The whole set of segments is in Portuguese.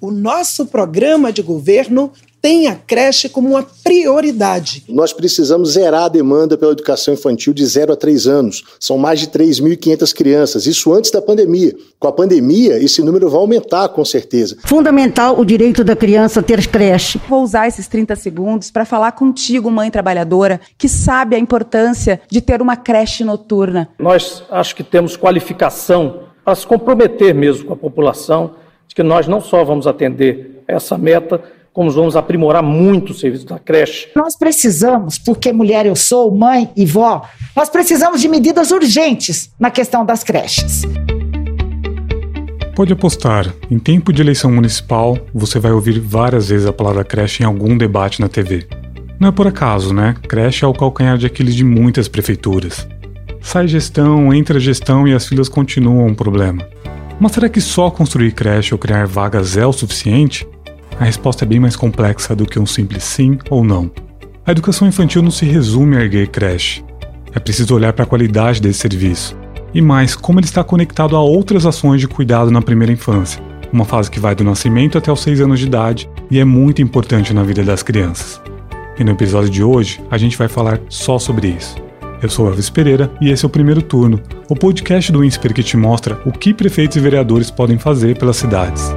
O nosso programa de governo tem a creche como uma prioridade. Nós precisamos zerar a demanda pela educação infantil de 0 a 3 anos. São mais de 3.500 crianças, isso antes da pandemia. Com a pandemia, esse número vai aumentar com certeza. Fundamental o direito da criança ter creche. Vou usar esses 30 segundos para falar contigo, mãe trabalhadora, que sabe a importância de ter uma creche noturna. Nós acho que temos qualificação para se comprometer mesmo com a população de que nós não só vamos atender essa meta, como vamos aprimorar muito o serviço da creche. Nós precisamos, porque mulher eu sou, mãe e vó, nós precisamos de medidas urgentes na questão das creches. Pode apostar, em tempo de eleição municipal, você vai ouvir várias vezes a palavra creche em algum debate na TV. Não é por acaso, né? Creche é o calcanhar de Aquiles de muitas prefeituras. Sai gestão, entra gestão e as filas continuam um problema. Mas será que só construir creche ou criar vagas é o suficiente? A resposta é bem mais complexa do que um simples sim ou não. A educação infantil não se resume a erguer creche. É preciso olhar para a qualidade desse serviço. E mais, como ele está conectado a outras ações de cuidado na primeira infância, uma fase que vai do nascimento até os 6 anos de idade e é muito importante na vida das crianças. E no episódio de hoje, a gente vai falar só sobre isso. Eu sou Elvis Pereira e esse é o Primeiro Turno, o podcast do INSPER que te mostra o que prefeitos e vereadores podem fazer pelas cidades.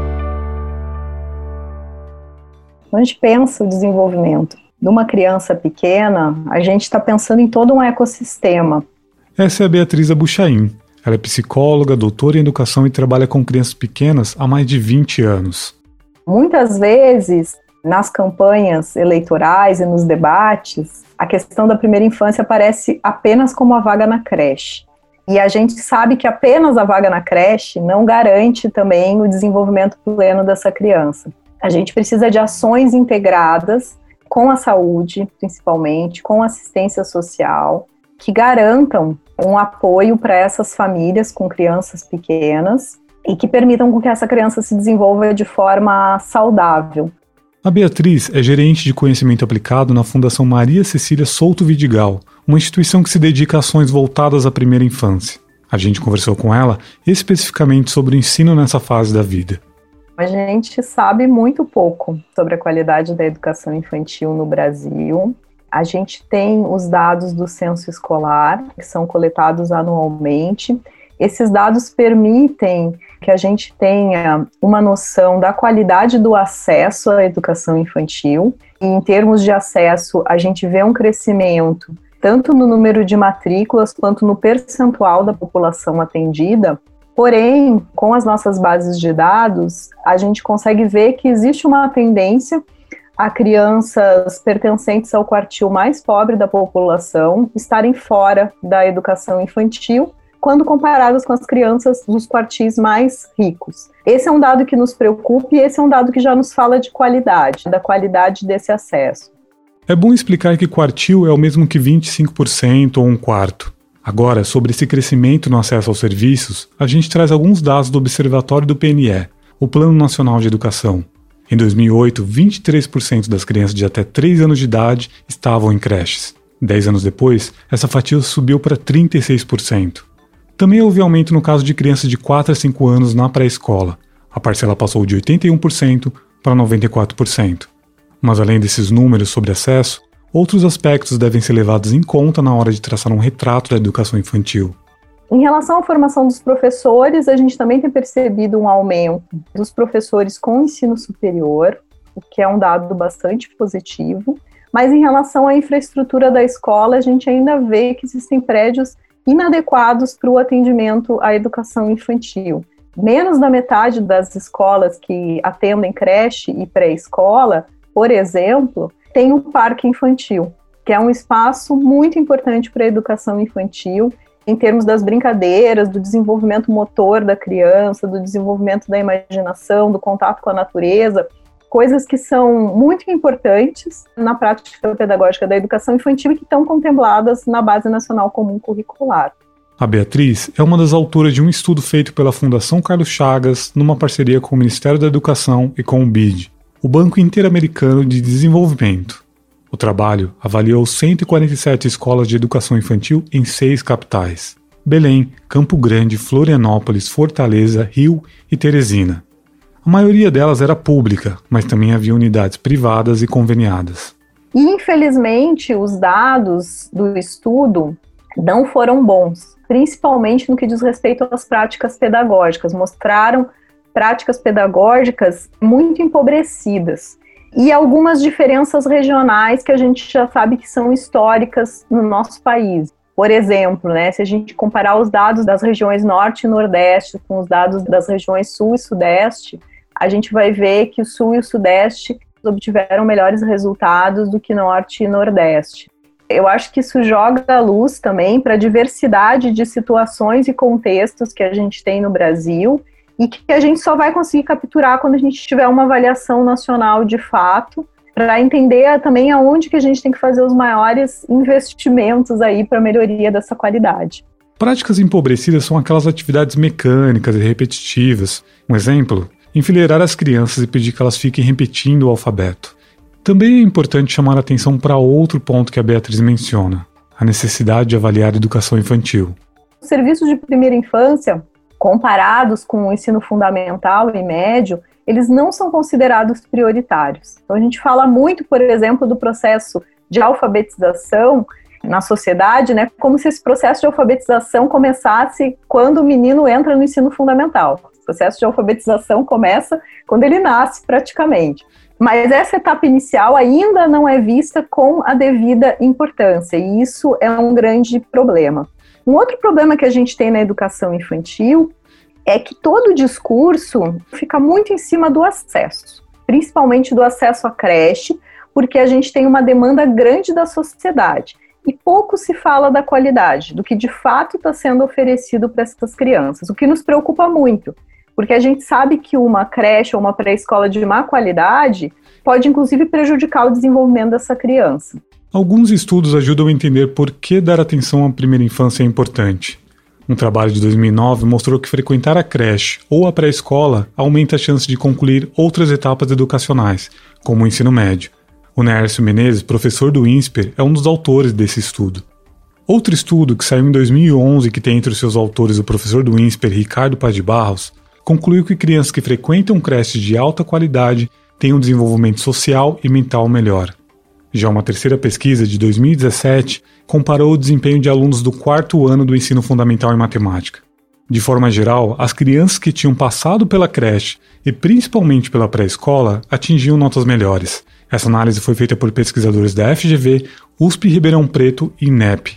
Quando a gente pensa o desenvolvimento de uma criança pequena, a gente está pensando em todo um ecossistema. Essa é a Beatriz Abuchain. Ela é psicóloga, doutora em educação e trabalha com crianças pequenas há mais de 20 anos. Muitas vezes, nas campanhas eleitorais e nos debates, a questão da primeira infância aparece apenas como a vaga na creche. E a gente sabe que apenas a vaga na creche não garante também o desenvolvimento pleno dessa criança. A gente precisa de ações integradas com a saúde, principalmente, com assistência social, que garantam um apoio para essas famílias com crianças pequenas e que permitam que essa criança se desenvolva de forma saudável. A Beatriz é gerente de conhecimento aplicado na Fundação Maria Cecília Souto Vidigal, uma instituição que se dedica a ações voltadas à primeira infância. A gente conversou com ela especificamente sobre o ensino nessa fase da vida. A gente sabe muito pouco sobre a qualidade da educação infantil no Brasil. A gente tem os dados do censo escolar, que são coletados anualmente. Esses dados permitem que a gente tenha uma noção da qualidade do acesso à educação infantil. E em termos de acesso, a gente vê um crescimento tanto no número de matrículas quanto no percentual da população atendida. Porém, com as nossas bases de dados, a gente consegue ver que existe uma tendência a crianças pertencentes ao quartil mais pobre da população estarem fora da educação infantil quando comparadas com as crianças dos quartis mais ricos. Esse é um dado que nos preocupa e esse é um dado que já nos fala de qualidade, da qualidade desse acesso. É bom explicar que quartil é o mesmo que 25% ou um quarto. Agora, sobre esse crescimento no acesso aos serviços, a gente traz alguns dados do Observatório do PNE, o Plano Nacional de Educação. Em 2008, 23% das crianças de até 3 anos de idade estavam em creches. Dez anos depois, essa fatia subiu para 36%. Também houve aumento no caso de crianças de 4 a 5 anos na pré-escola. A parcela passou de 81% para 94%. Mas além desses números sobre acesso, outros aspectos devem ser levados em conta na hora de traçar um retrato da educação infantil. Em relação à formação dos professores, a gente também tem percebido um aumento dos professores com ensino superior, o que é um dado bastante positivo. Mas em relação à infraestrutura da escola, a gente ainda vê que existem prédios inadequados para o atendimento à educação infantil. Menos da metade das escolas que atendem creche e pré-escola, por exemplo, tem um parque infantil, que é um espaço muito importante para a educação infantil, em termos das brincadeiras, do desenvolvimento motor da criança, do desenvolvimento da imaginação, do contato com a natureza coisas que são muito importantes na prática pedagógica da educação infantil e que estão contempladas na Base Nacional Comum Curricular. A Beatriz é uma das autoras de um estudo feito pela Fundação Carlos Chagas numa parceria com o Ministério da Educação e com o BID, o Banco Interamericano de Desenvolvimento. O trabalho avaliou 147 escolas de educação infantil em seis capitais: Belém, Campo Grande, Florianópolis, Fortaleza, Rio e Teresina. A maioria delas era pública, mas também havia unidades privadas e conveniadas. Infelizmente, os dados do estudo não foram bons, principalmente no que diz respeito às práticas pedagógicas. Mostraram práticas pedagógicas muito empobrecidas e algumas diferenças regionais que a gente já sabe que são históricas no nosso país. Por exemplo, né, se a gente comparar os dados das regiões Norte e Nordeste com os dados das regiões Sul e Sudeste, a gente vai ver que o Sul e o Sudeste obtiveram melhores resultados do que Norte e Nordeste. Eu acho que isso joga a luz também para a diversidade de situações e contextos que a gente tem no Brasil e que a gente só vai conseguir capturar quando a gente tiver uma avaliação nacional de fato, para entender também aonde que a gente tem que fazer os maiores investimentos aí para melhoria dessa qualidade. Práticas empobrecidas são aquelas atividades mecânicas e repetitivas. Um exemplo, enfileirar as crianças e pedir que elas fiquem repetindo o alfabeto. Também é importante chamar a atenção para outro ponto que a Beatriz menciona: a necessidade de avaliar a educação infantil. Os serviços de primeira infância comparados com o ensino fundamental e médio, eles não são considerados prioritários. Então, a gente fala muito, por exemplo, do processo de alfabetização na sociedade, né, como se esse processo de alfabetização começasse quando o menino entra no ensino fundamental. O processo de alfabetização começa quando ele nasce, praticamente. Mas essa etapa inicial ainda não é vista com a devida importância, e isso é um grande problema. Um outro problema que a gente tem na educação infantil é que todo o discurso fica muito em cima do acesso, principalmente do acesso à creche, porque a gente tem uma demanda grande da sociedade e pouco se fala da qualidade, do que de fato está sendo oferecido para essas crianças, o que nos preocupa muito, porque a gente sabe que uma creche ou uma pré-escola de má qualidade pode inclusive prejudicar o desenvolvimento dessa criança. Alguns estudos ajudam a entender por que dar atenção à primeira infância é importante. Um trabalho de 2009 mostrou que frequentar a creche ou a pré-escola aumenta a chance de concluir outras etapas educacionais, como o ensino médio. O Nércio Menezes, professor do INSPER, é um dos autores desse estudo. Outro estudo, que saiu em 2011 que tem entre os seus autores o professor do INSPER, Ricardo Paz de Barros, concluiu que crianças que frequentam creches de alta qualidade têm um desenvolvimento social e mental melhor. Já uma terceira pesquisa, de 2017, comparou o desempenho de alunos do quarto ano do ensino fundamental em matemática. De forma geral, as crianças que tinham passado pela creche e principalmente pela pré-escola atingiam notas melhores. Essa análise foi feita por pesquisadores da FGV, USP Ribeirão Preto e INEP.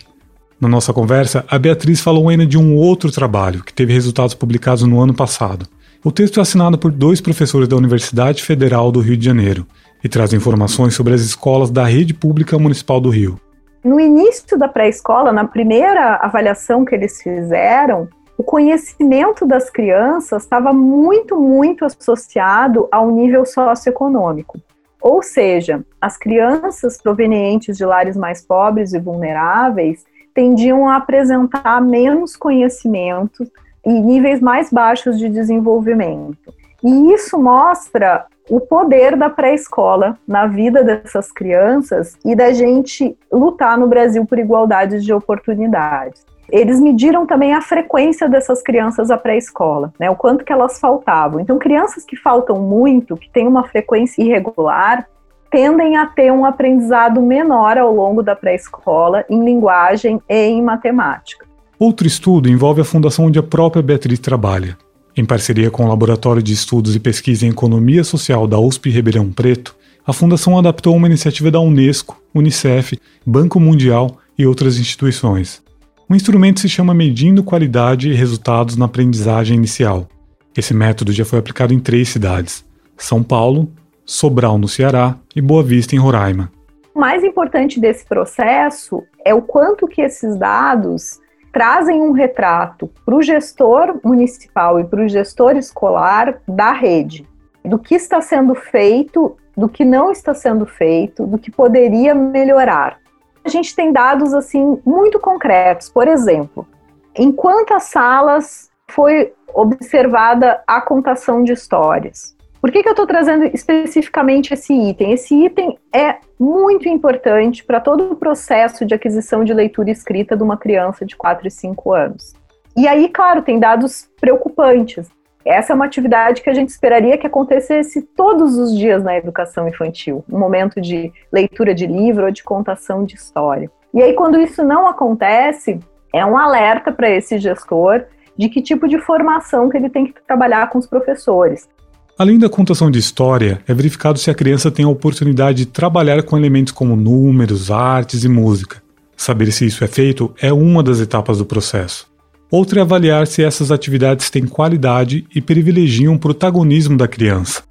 Na nossa conversa, a Beatriz falou ainda de um outro trabalho que teve resultados publicados no ano passado. O texto é assinado por dois professores da Universidade Federal do Rio de Janeiro e traz informações sobre as escolas da rede pública municipal do Rio. No início da pré-escola, na primeira avaliação que eles fizeram, o conhecimento das crianças estava muito, muito associado ao nível socioeconômico. Ou seja, as crianças provenientes de lares mais pobres e vulneráveis tendiam a apresentar menos conhecimento e níveis mais baixos de desenvolvimento. E isso mostra o poder da pré-escola na vida dessas crianças e da gente lutar no Brasil por igualdade de oportunidades. Eles mediram também a frequência dessas crianças à pré-escola, né, o quanto que elas faltavam. Então, crianças que faltam muito, que têm uma frequência irregular, tendem a ter um aprendizado menor ao longo da pré-escola em linguagem e em matemática. Outro estudo envolve a fundação onde a própria Beatriz trabalha. Em parceria com o Laboratório de Estudos e Pesquisa em Economia Social da USP Ribeirão Preto, a Fundação adaptou uma iniciativa da Unesco, Unicef, Banco Mundial e outras instituições. O instrumento se chama Medindo Qualidade e Resultados na Aprendizagem Inicial. Esse método já foi aplicado em três cidades: São Paulo, Sobral, no Ceará e Boa Vista, em Roraima. O mais importante desse processo é o quanto que esses dados trazem um retrato para o gestor municipal e para o gestor escolar da rede, do que está sendo feito, do que não está sendo feito, do que poderia melhorar. A gente tem dados assim muito concretos. Por exemplo, em quantas salas foi observada a contação de histórias? Por que, que eu estou trazendo especificamente esse item? Esse item é muito importante para todo o processo de aquisição de leitura escrita de uma criança de 4 e 5 anos. E aí, claro, tem dados preocupantes. Essa é uma atividade que a gente esperaria que acontecesse todos os dias na educação infantil, um momento de leitura de livro ou de contação de história. E aí, quando isso não acontece, é um alerta para esse gestor de que tipo de formação que ele tem que trabalhar com os professores. Além da contação de história, é verificado se a criança tem a oportunidade de trabalhar com elementos como números, artes e música. Saber se isso é feito é uma das etapas do processo. Outra é avaliar se essas atividades têm qualidade e privilegiam o protagonismo da criança.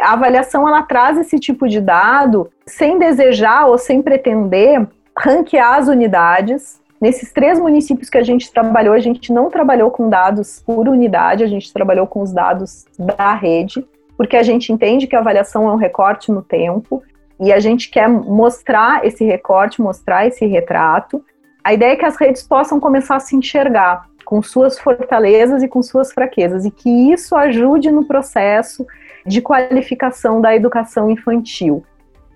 A avaliação ela traz esse tipo de dado sem desejar ou sem pretender ranquear as unidades. Nesses três municípios que a gente trabalhou, a gente não trabalhou com dados por unidade, a gente trabalhou com os dados da rede, porque a gente entende que a avaliação é um recorte no tempo e a gente quer mostrar esse recorte, mostrar esse retrato. A ideia é que as redes possam começar a se enxergar com suas fortalezas e com suas fraquezas, e que isso ajude no processo de qualificação da educação infantil.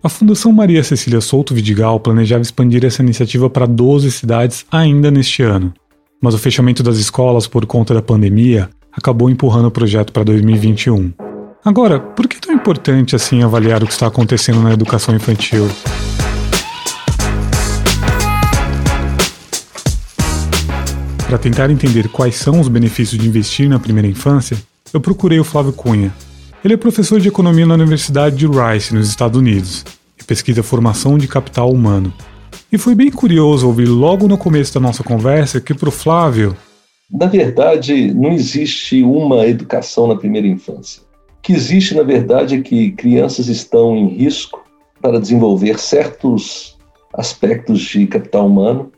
A Fundação Maria Cecília Souto Vidigal planejava expandir essa iniciativa para 12 cidades ainda neste ano, mas o fechamento das escolas por conta da pandemia acabou empurrando o projeto para 2021. Agora, por que é tão importante assim avaliar o que está acontecendo na educação infantil? Para tentar entender quais são os benefícios de investir na primeira infância, eu procurei o Flávio Cunha. Ele é professor de economia na Universidade de Rice, nos Estados Unidos, e pesquisa formação de capital humano. E foi bem curioso ouvir logo no começo da nossa conversa que para o Flávio. Na verdade, não existe uma educação na primeira infância. O que existe, na verdade, é que crianças estão em risco para desenvolver certos aspectos de capital humano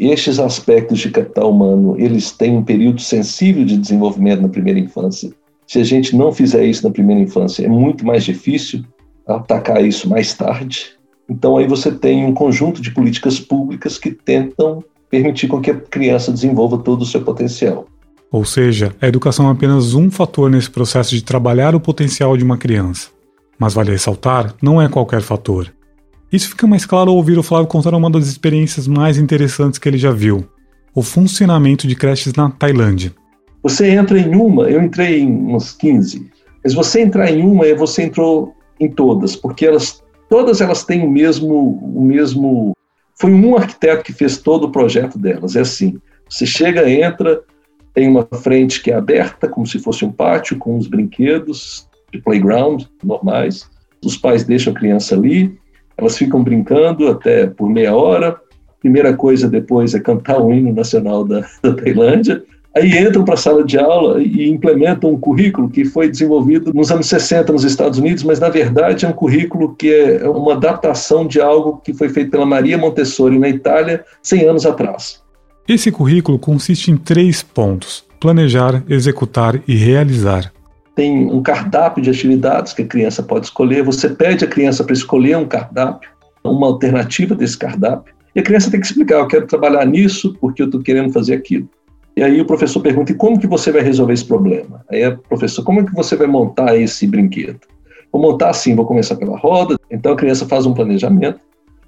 estes aspectos de capital humano, eles têm um período sensível de desenvolvimento na primeira infância. Se a gente não fizer isso na primeira infância, é muito mais difícil atacar isso mais tarde. Então aí você tem um conjunto de políticas públicas que tentam permitir com que a criança desenvolva todo o seu potencial. Ou seja, a educação é apenas um fator nesse processo de trabalhar o potencial de uma criança. Mas vale ressaltar, não é qualquer fator. Isso fica mais claro ao ouvir o Flávio contar uma das experiências mais interessantes que ele já viu: o funcionamento de creches na Tailândia. Você entra em uma, eu entrei em umas 15, mas você entrar em uma, você entrou em todas, porque elas, todas elas têm o mesmo, o mesmo. Foi um arquiteto que fez todo o projeto delas. É assim: você chega, entra, tem uma frente que é aberta, como se fosse um pátio, com os brinquedos de playground normais. Os pais deixam a criança ali, elas ficam brincando até por meia hora. Primeira coisa depois é cantar o hino nacional da, da Tailândia. Aí entram para a sala de aula e implementam um currículo que foi desenvolvido nos anos 60 nos Estados Unidos, mas na verdade é um currículo que é uma adaptação de algo que foi feito pela Maria Montessori na Itália 100 anos atrás. Esse currículo consiste em três pontos: planejar, executar e realizar tem um cardápio de atividades que a criança pode escolher. Você pede a criança para escolher um cardápio, uma alternativa desse cardápio, e a criança tem que explicar: eu quero trabalhar nisso porque eu estou querendo fazer aquilo. E aí o professor pergunta: e como que você vai resolver esse problema? Aí a professor: como é que você vai montar esse brinquedo? Vou montar assim, vou começar pela roda. Então a criança faz um planejamento.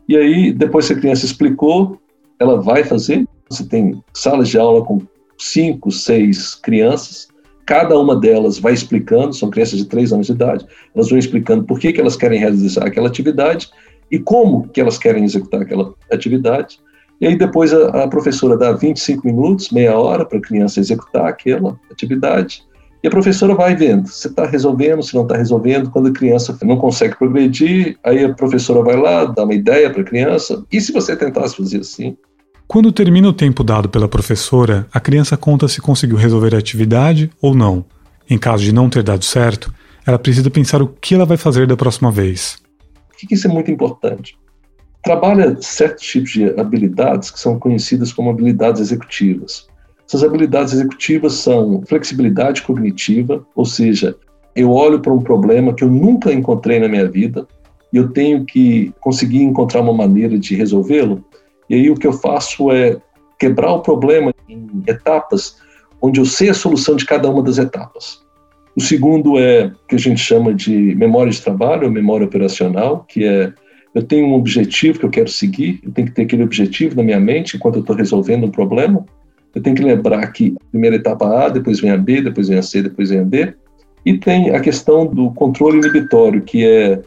E aí, depois que a criança explicou, ela vai fazer. Você tem salas de aula com cinco, seis crianças Cada uma delas vai explicando, são crianças de 3 anos de idade, elas vão explicando por que, que elas querem realizar aquela atividade e como que elas querem executar aquela atividade. E aí depois a, a professora dá 25 minutos, meia hora para a criança executar aquela atividade. E a professora vai vendo se está resolvendo, se não está resolvendo. Quando a criança não consegue progredir, aí a professora vai lá, dá uma ideia para a criança. E se você tentasse fazer assim? Quando termina o tempo dado pela professora, a criança conta se conseguiu resolver a atividade ou não. Em caso de não ter dado certo, ela precisa pensar o que ela vai fazer da próxima vez. Por que isso é muito importante? Trabalha certos tipos de habilidades que são conhecidas como habilidades executivas. Essas habilidades executivas são flexibilidade cognitiva, ou seja, eu olho para um problema que eu nunca encontrei na minha vida e eu tenho que conseguir encontrar uma maneira de resolvê-lo. E aí o que eu faço é quebrar o problema em etapas onde eu sei a solução de cada uma das etapas. O segundo é o que a gente chama de memória de trabalho, memória operacional, que é eu tenho um objetivo que eu quero seguir, eu tenho que ter aquele objetivo na minha mente enquanto eu estou resolvendo um problema. Eu tenho que lembrar que primeira etapa A, depois vem a B, depois vem a C, depois vem a D. E tem a questão do controle inibitório, que é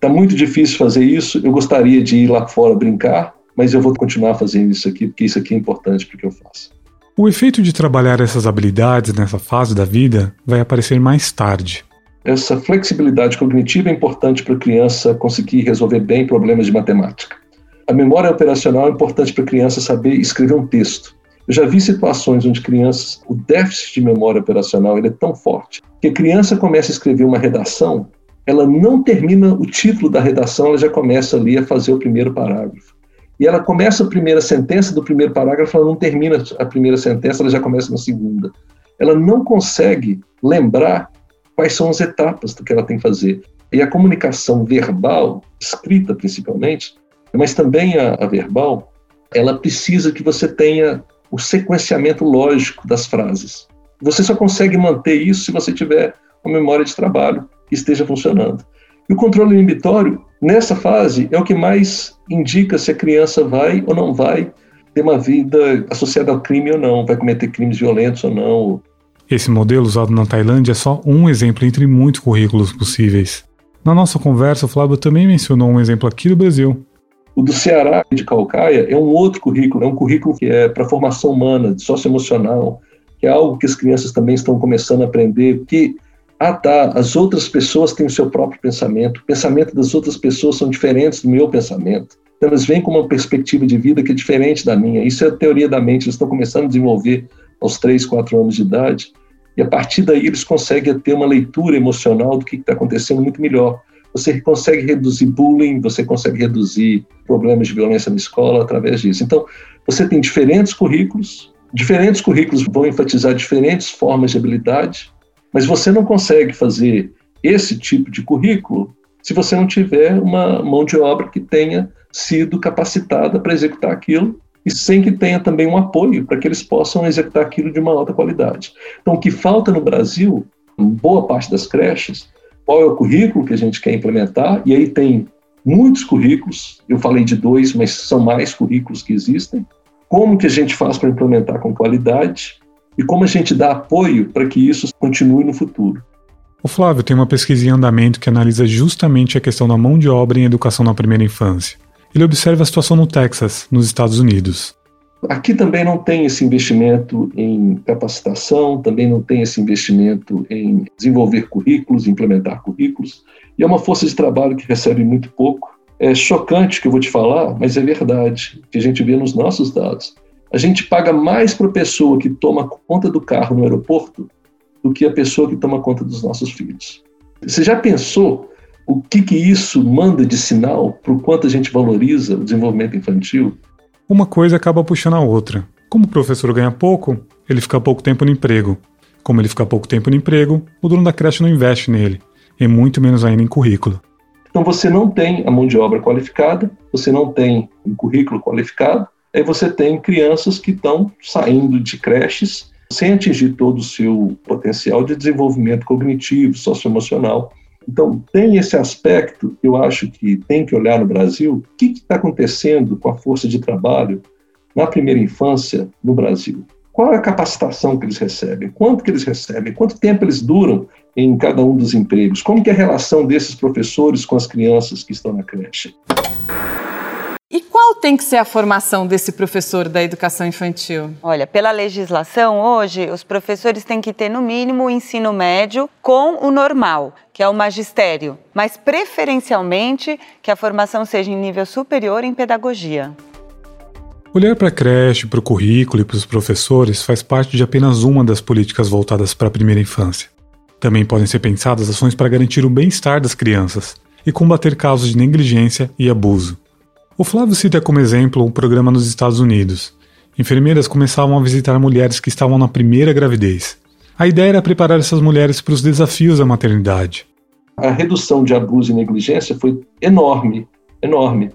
Está muito difícil fazer isso. Eu gostaria de ir lá fora brincar, mas eu vou continuar fazendo isso aqui, porque isso aqui é importante para o que eu faço. O efeito de trabalhar essas habilidades nessa fase da vida vai aparecer mais tarde. Essa flexibilidade cognitiva é importante para a criança conseguir resolver bem problemas de matemática. A memória operacional é importante para a criança saber escrever um texto. Eu já vi situações onde crianças, o déficit de memória operacional ele é tão forte que a criança começa a escrever uma redação ela não termina o título da redação, ela já começa ali a fazer o primeiro parágrafo. E ela começa a primeira sentença do primeiro parágrafo, ela não termina a primeira sentença, ela já começa na segunda. Ela não consegue lembrar quais são as etapas do que ela tem que fazer. E a comunicação verbal, escrita principalmente, mas também a, a verbal, ela precisa que você tenha o sequenciamento lógico das frases. Você só consegue manter isso se você tiver uma memória de trabalho que esteja funcionando. E o controle inibitório, nessa fase, é o que mais indica se a criança vai ou não vai ter uma vida associada ao crime ou não, vai cometer crimes violentos ou não. Esse modelo usado na Tailândia é só um exemplo entre muitos currículos possíveis. Na nossa conversa, o Flávio também mencionou um exemplo aqui do Brasil. O do Ceará de Calcaia é um outro currículo, é um currículo que é para formação humana, socioemocional, que é algo que as crianças também estão começando a aprender, que ah tá, as outras pessoas têm o seu próprio pensamento, o pensamento das outras pessoas são diferentes do meu pensamento. Então, eles vêm com uma perspectiva de vida que é diferente da minha. Isso é a teoria da mente, eles estão começando a desenvolver aos 3, 4 anos de idade. E a partir daí eles conseguem ter uma leitura emocional do que está acontecendo muito melhor. Você consegue reduzir bullying, você consegue reduzir problemas de violência na escola através disso. Então, você tem diferentes currículos, diferentes currículos vão enfatizar diferentes formas de habilidade, mas você não consegue fazer esse tipo de currículo se você não tiver uma mão de obra que tenha sido capacitada para executar aquilo e sem que tenha também um apoio para que eles possam executar aquilo de uma alta qualidade. Então, o que falta no Brasil, boa parte das creches, qual é o currículo que a gente quer implementar? E aí tem muitos currículos, eu falei de dois, mas são mais currículos que existem. Como que a gente faz para implementar com qualidade? e como a gente dá apoio para que isso continue no futuro. O Flávio tem uma pesquisa em andamento que analisa justamente a questão da mão de obra em educação na primeira infância. Ele observa a situação no Texas, nos Estados Unidos. Aqui também não tem esse investimento em capacitação, também não tem esse investimento em desenvolver currículos, implementar currículos, e é uma força de trabalho que recebe muito pouco. É chocante que eu vou te falar, mas é verdade, que a gente vê nos nossos dados a gente paga mais para a pessoa que toma conta do carro no aeroporto do que a pessoa que toma conta dos nossos filhos. Você já pensou o que, que isso manda de sinal para o quanto a gente valoriza o desenvolvimento infantil? Uma coisa acaba puxando a outra. Como o professor ganha pouco, ele fica pouco tempo no emprego. Como ele fica pouco tempo no emprego, o dono da creche não investe nele, e muito menos ainda em currículo. Então você não tem a mão de obra qualificada, você não tem um currículo qualificado, aí você tem crianças que estão saindo de creches sem atingir todo o seu potencial de desenvolvimento cognitivo, socioemocional. Então, tem esse aspecto, eu acho que tem que olhar no Brasil, o que está acontecendo com a força de trabalho na primeira infância no Brasil. Qual é a capacitação que eles recebem? Quanto que eles recebem? Quanto tempo eles duram em cada um dos empregos? Como que é a relação desses professores com as crianças que estão na creche? Tem que ser a formação desse professor da educação infantil? Olha, pela legislação, hoje, os professores têm que ter, no mínimo, o ensino médio com o normal, que é o magistério, mas preferencialmente que a formação seja em nível superior em pedagogia. Olhar para a creche, para o currículo e para os professores faz parte de apenas uma das políticas voltadas para a primeira infância. Também podem ser pensadas ações para garantir o bem-estar das crianças e combater casos de negligência e abuso. O Flávio cita como exemplo um programa nos Estados Unidos. Enfermeiras começavam a visitar mulheres que estavam na primeira gravidez. A ideia era preparar essas mulheres para os desafios da maternidade. A redução de abuso e negligência foi enorme, enorme.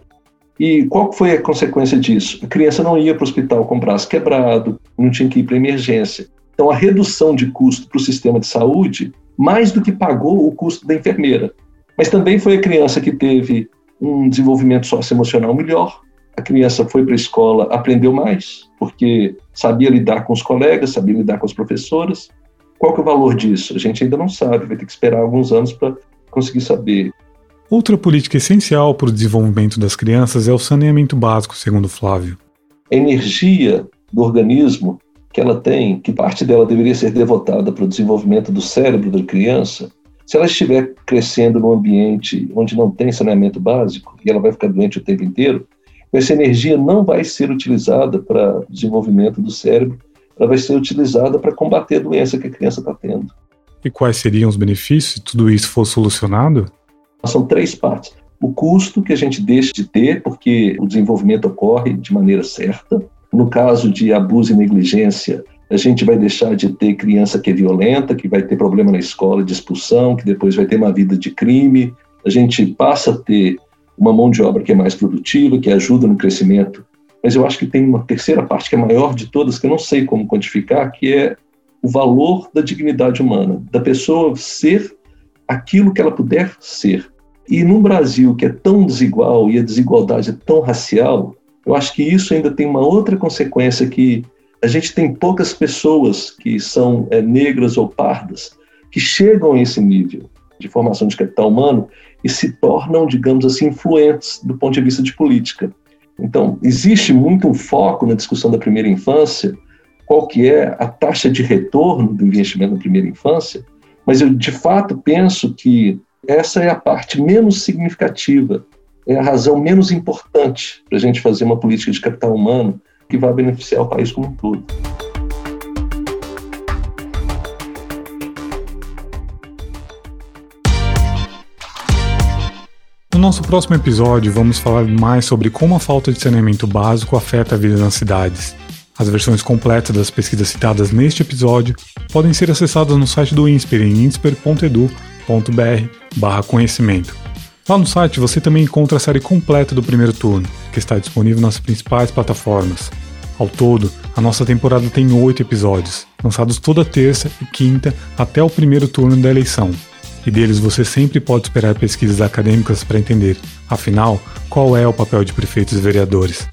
E qual foi a consequência disso? A criança não ia para o hospital com o braço quebrado, não tinha que ir para emergência. Então, a redução de custo para o sistema de saúde mais do que pagou o custo da enfermeira. Mas também foi a criança que teve um desenvolvimento socioemocional melhor, a criança foi para a escola, aprendeu mais, porque sabia lidar com os colegas, sabia lidar com as professoras. Qual que é o valor disso? A gente ainda não sabe, vai ter que esperar alguns anos para conseguir saber. Outra política essencial para o desenvolvimento das crianças é o saneamento básico, segundo Flávio. A energia do organismo que ela tem, que parte dela deveria ser devotada para o desenvolvimento do cérebro da criança, se ela estiver crescendo num ambiente onde não tem saneamento básico e ela vai ficar doente o tempo inteiro, essa energia não vai ser utilizada para o desenvolvimento do cérebro, ela vai ser utilizada para combater a doença que a criança está tendo. E quais seriam os benefícios se tudo isso for solucionado? São três partes. O custo que a gente deixa de ter, porque o desenvolvimento ocorre de maneira certa. No caso de abuso e negligência, a gente vai deixar de ter criança que é violenta, que vai ter problema na escola de expulsão, que depois vai ter uma vida de crime. A gente passa a ter uma mão de obra que é mais produtiva, que ajuda no crescimento. Mas eu acho que tem uma terceira parte que é maior de todas, que eu não sei como quantificar, que é o valor da dignidade humana, da pessoa ser aquilo que ela puder ser. E num Brasil que é tão desigual e a desigualdade é tão racial, eu acho que isso ainda tem uma outra consequência que a gente tem poucas pessoas que são é, negras ou pardas que chegam a esse nível de formação de capital humano e se tornam, digamos assim, influentes do ponto de vista de política. Então, existe muito um foco na discussão da primeira infância, qual que é a taxa de retorno do investimento na primeira infância, mas eu de fato penso que essa é a parte menos significativa, é a razão menos importante para a gente fazer uma política de capital humano que vai beneficiar o país como um todo. No nosso próximo episódio, vamos falar mais sobre como a falta de saneamento básico afeta a vida nas cidades. As versões completas das pesquisas citadas neste episódio podem ser acessadas no site do INSPER em insper.edu.br conhecimento. Lá no site você também encontra a série completa do primeiro turno, que está disponível nas principais plataformas. Ao todo, a nossa temporada tem oito episódios, lançados toda terça e quinta até o primeiro turno da eleição e deles você sempre pode esperar pesquisas acadêmicas para entender, afinal, qual é o papel de prefeitos e vereadores.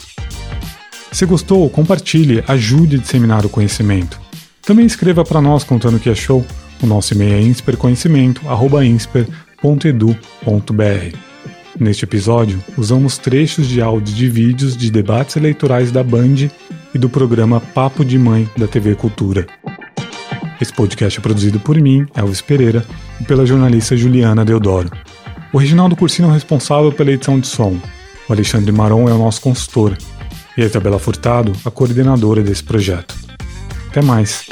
Se gostou, compartilhe, ajude a disseminar o conhecimento. Também escreva para nós contando o que achou. O nosso e-mail é insperconhecimento.insper.edu.br. Neste episódio, usamos trechos de áudio de vídeos de debates eleitorais da Band e do programa Papo de Mãe da TV Cultura. Esse podcast é produzido por mim, Elvis Pereira, e pela jornalista Juliana Deodoro. O Reginaldo Cursino é responsável pela edição de som. O Alexandre Maron é o nosso consultor. E a Isabela Furtado, a coordenadora desse projeto. Até mais!